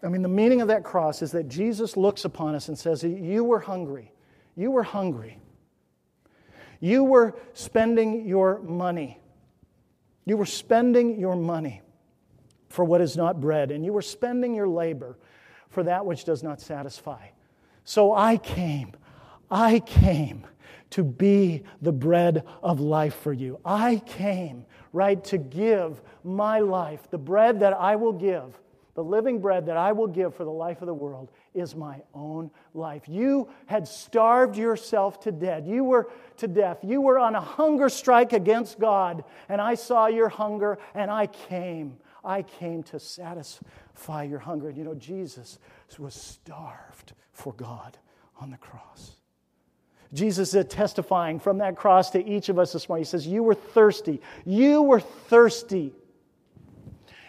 I mean, the meaning of that cross is that Jesus looks upon us and says, You were hungry. You were hungry. You were spending your money. You were spending your money for what is not bread, and you were spending your labor for that which does not satisfy. So I came. I came to be the bread of life for you. I came, right, to give my life. The bread that I will give, the living bread that I will give for the life of the world, is my own life. You had starved yourself to death. You were to death. You were on a hunger strike against God, and I saw your hunger, and I came. I came to satisfy your hunger. And you know, Jesus was starved for God on the cross. Jesus is testifying from that cross to each of us this morning. He says, You were thirsty. You were thirsty.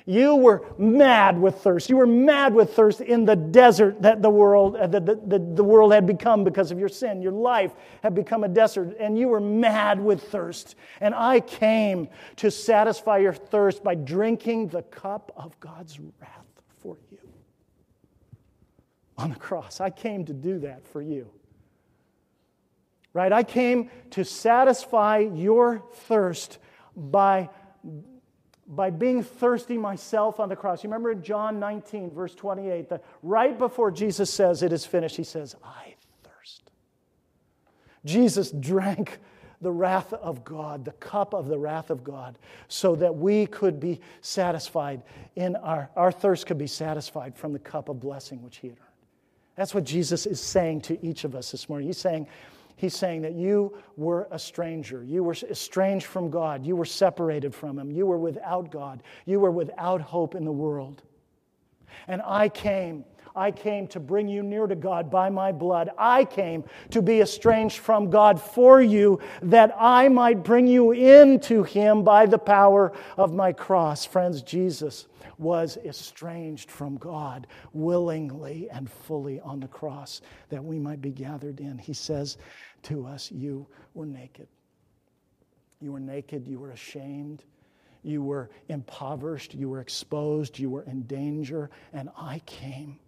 You were mad with thirst. You were mad with thirst in the desert that the world, uh, that the, the, the world had become because of your sin. Your life had become a desert, and you were mad with thirst. And I came to satisfy your thirst by drinking the cup of God's wrath for you on the cross. I came to do that for you right? I came to satisfy your thirst by, by being thirsty myself on the cross. You remember in John 19, verse 28, that right before Jesus says it is finished, he says, I thirst. Jesus drank the wrath of God, the cup of the wrath of God, so that we could be satisfied in our, our thirst could be satisfied from the cup of blessing which he had earned. That's what Jesus is saying to each of us this morning. He's saying, He's saying that you were a stranger. You were estranged from God. You were separated from Him. You were without God. You were without hope in the world. And I came. I came to bring you near to God by my blood. I came to be estranged from God for you, that I might bring you into Him by the power of my cross. Friends, Jesus was estranged from God willingly and fully on the cross that we might be gathered in. He says to us, You were naked. You were naked, you were ashamed, you were impoverished, you were exposed, you were in danger, and I came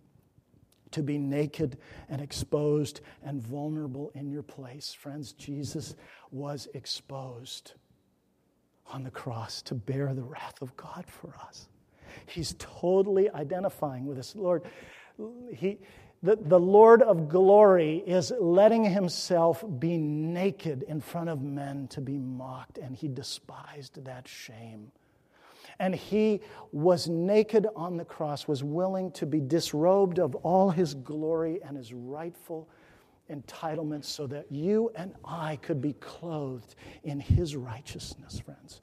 to be naked and exposed and vulnerable in your place. Friends, Jesus was exposed on the cross to bear the wrath of God for us. He's totally identifying with us. Lord, he, the, the Lord of glory is letting himself be naked in front of men to be mocked, and he despised that shame. And he was naked on the cross, was willing to be disrobed of all his glory and his rightful entitlements so that you and I could be clothed in his righteousness, friends.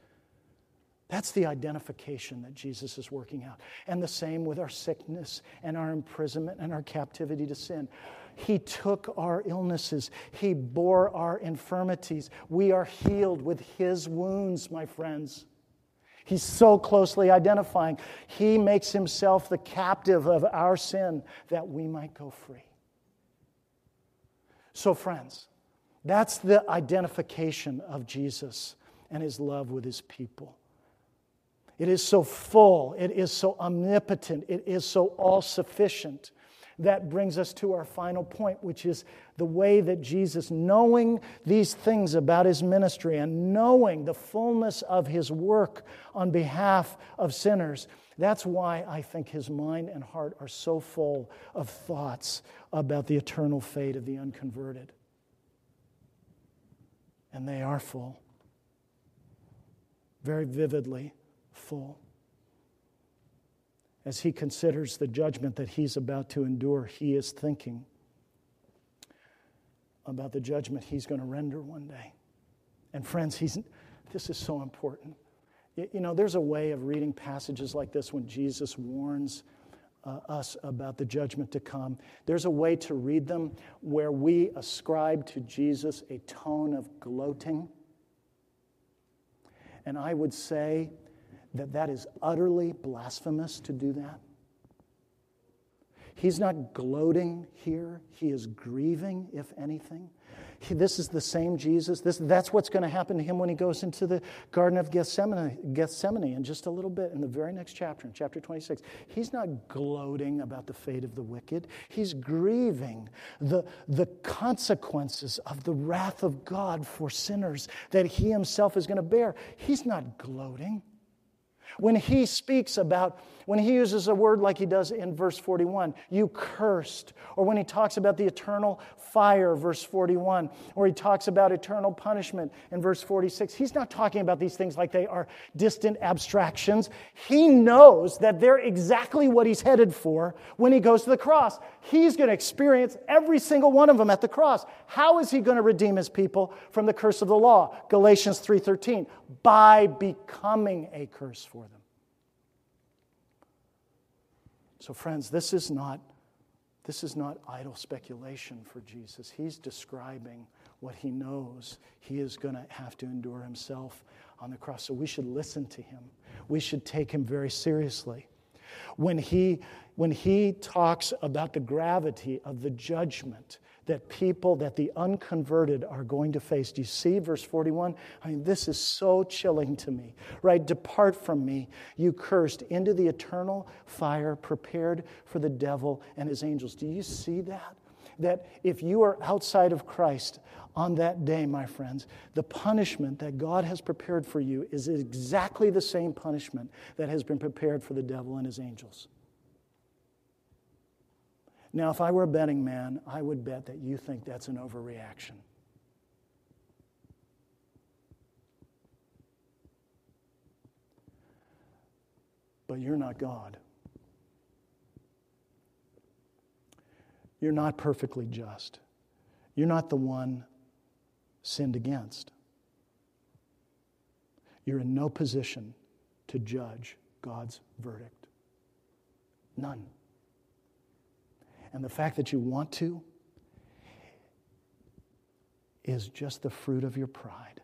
That's the identification that Jesus is working out. And the same with our sickness and our imprisonment and our captivity to sin. He took our illnesses, He bore our infirmities. We are healed with His wounds, my friends. He's so closely identifying. He makes Himself the captive of our sin that we might go free. So, friends, that's the identification of Jesus and His love with His people. It is so full, it is so omnipotent, it is so all sufficient that brings us to our final point, which is the way that Jesus, knowing these things about his ministry and knowing the fullness of his work on behalf of sinners, that's why I think his mind and heart are so full of thoughts about the eternal fate of the unconverted. And they are full, very vividly full as he considers the judgment that he's about to endure, he is thinking about the judgment he's going to render one day. And friends, he's, this is so important. You know, there's a way of reading passages like this when Jesus warns uh, us about the judgment to come. There's a way to read them where we ascribe to Jesus a tone of gloating. And I would say that that is utterly blasphemous to do that. He's not gloating here, he is grieving, if anything. He, this is the same Jesus. This, that's what's going to happen to him when he goes into the Garden of Gethsemane, Gethsemane in just a little bit, in the very next chapter, in chapter 26. He's not gloating about the fate of the wicked, he's grieving the, the consequences of the wrath of God for sinners that he himself is going to bear. He's not gloating. When he speaks about, when he uses a word like he does in verse 41, you cursed, or when he talks about the eternal fire, verse 41, or he talks about eternal punishment in verse 46, he's not talking about these things like they are distant abstractions. He knows that they're exactly what he's headed for when he goes to the cross. He's going to experience every single one of them at the cross. How is he going to redeem his people from the curse of the law? Galatians 3:13, by becoming a curse for them. So, friends, this is not, this is not idle speculation for Jesus. He's describing what he knows he is going to have to endure himself on the cross. So we should listen to him. We should take him very seriously. When he, when he talks about the gravity of the judgment that people, that the unconverted are going to face. Do you see verse 41? I mean, this is so chilling to me, right? Depart from me, you cursed, into the eternal fire prepared for the devil and his angels. Do you see that? That if you are outside of Christ on that day, my friends, the punishment that God has prepared for you is exactly the same punishment that has been prepared for the devil and his angels. Now, if I were a betting man, I would bet that you think that's an overreaction. But you're not God. You're not perfectly just. You're not the one sinned against. You're in no position to judge God's verdict. None. And the fact that you want to is just the fruit of your pride.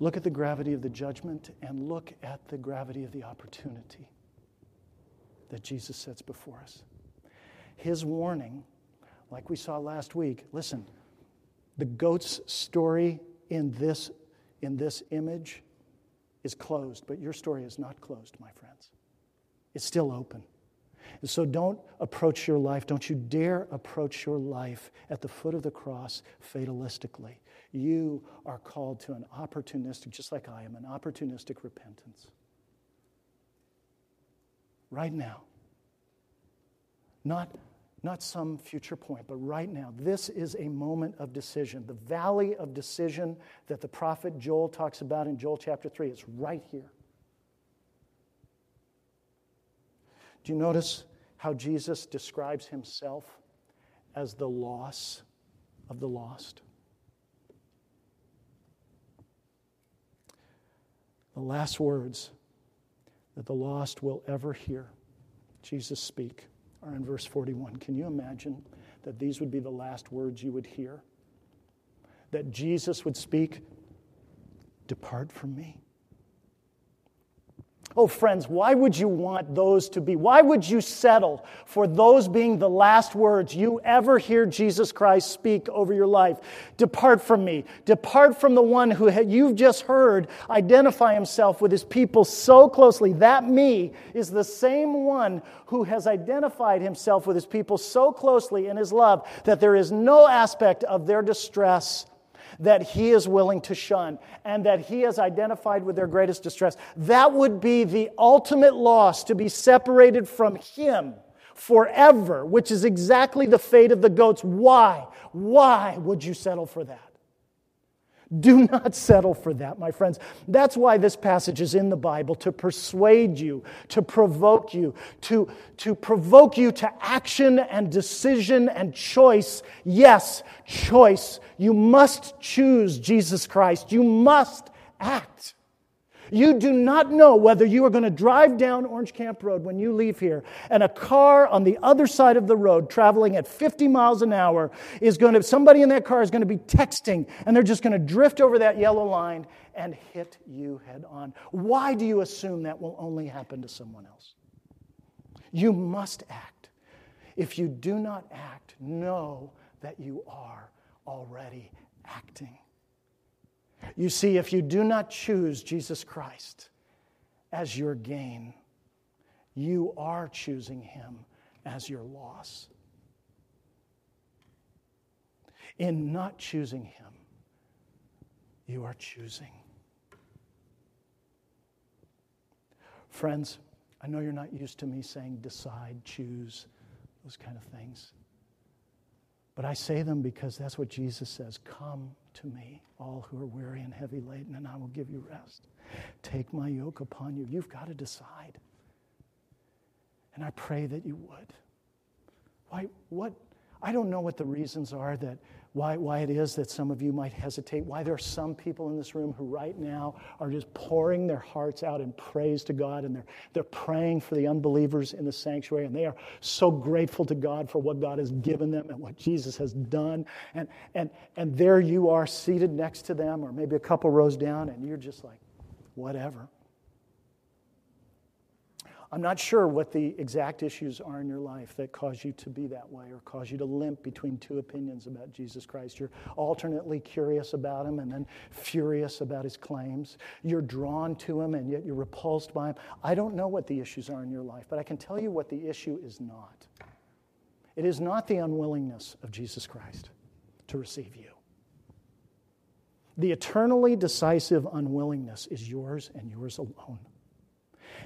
Look at the gravity of the judgment and look at the gravity of the opportunity that Jesus sets before us. His warning, like we saw last week, listen, the goat's story in this, in this image is closed, but your story is not closed, my friends. It's still open. And so don't approach your life, don't you dare approach your life at the foot of the cross fatalistically. You are called to an opportunistic, just like I am, an opportunistic repentance. Right now. Not, not some future point, but right now. This is a moment of decision. The valley of decision that the prophet Joel talks about in Joel chapter 3 is right here. Do you notice how Jesus describes himself as the loss of the lost? The last words that the lost will ever hear Jesus speak are in verse 41. Can you imagine that these would be the last words you would hear? That Jesus would speak, Depart from me. Oh, friends, why would you want those to be? Why would you settle for those being the last words you ever hear Jesus Christ speak over your life? Depart from me. Depart from the one who you've just heard identify himself with his people so closely. That me is the same one who has identified himself with his people so closely in his love that there is no aspect of their distress that he is willing to shun and that he has identified with their greatest distress. That would be the ultimate loss to be separated from him forever, which is exactly the fate of the goats. Why? Why would you settle for that? Do not settle for that, my friends. That's why this passage is in the Bible to persuade you, to provoke you, to, to provoke you to action and decision and choice. Yes, choice. You must choose Jesus Christ. You must act. You do not know whether you are going to drive down Orange Camp Road when you leave here, and a car on the other side of the road traveling at 50 miles an hour is going to, somebody in that car is going to be texting, and they're just going to drift over that yellow line and hit you head on. Why do you assume that will only happen to someone else? You must act. If you do not act, know that you are already acting. You see, if you do not choose Jesus Christ as your gain, you are choosing him as your loss. In not choosing him, you are choosing. Friends, I know you're not used to me saying decide, choose, those kind of things. But I say them because that's what Jesus says Come to me, all who are weary and heavy laden, and I will give you rest. Take my yoke upon you. You've got to decide. And I pray that you would. Why, what, I don't know what the reasons are that why, why it is that some of you might hesitate, why there are some people in this room who right now are just pouring their hearts out in praise to God and they're, they're praying for the unbelievers in the sanctuary and they are so grateful to God for what God has given them and what Jesus has done. And, and, and there you are seated next to them or maybe a couple rows down and you're just like, whatever. I'm not sure what the exact issues are in your life that cause you to be that way or cause you to limp between two opinions about Jesus Christ. You're alternately curious about him and then furious about his claims. You're drawn to him and yet you're repulsed by him. I don't know what the issues are in your life, but I can tell you what the issue is not. It is not the unwillingness of Jesus Christ to receive you. The eternally decisive unwillingness is yours and yours alone.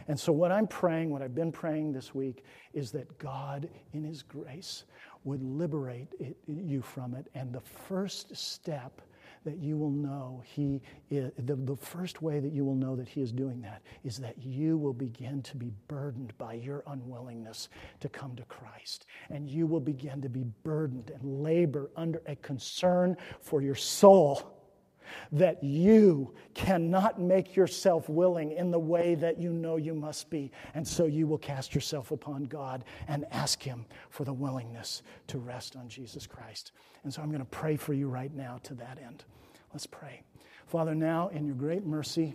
And so, what I'm praying, what I've been praying this week, is that God, in His grace, would liberate it, you from it. And the first step that you will know He is, the, the first way that you will know that He is doing that is that you will begin to be burdened by your unwillingness to come to Christ. And you will begin to be burdened and labor under a concern for your soul that you cannot make yourself willing in the way that you know you must be. And so you will cast yourself upon God and ask Him for the willingness to rest on Jesus Christ. And so I'm going to pray for you right now to that end. Let's pray. Father, now in your great mercy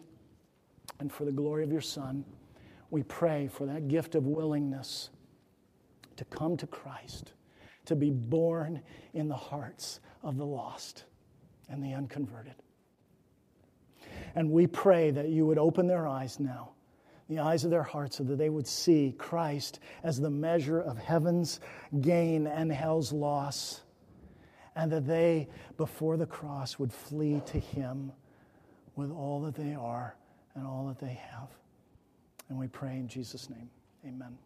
and for the glory of your Son, we pray for that gift of willingness to come to Christ, to be born in the hearts of the lost and the unconverted. And we pray that you would open their eyes now, the eyes of their hearts, so that they would see Christ as the measure of heaven's gain and hell's loss, and that they, before the cross, would flee to Him with all that they are and all that they have. And we pray in Jesus' name. Amen.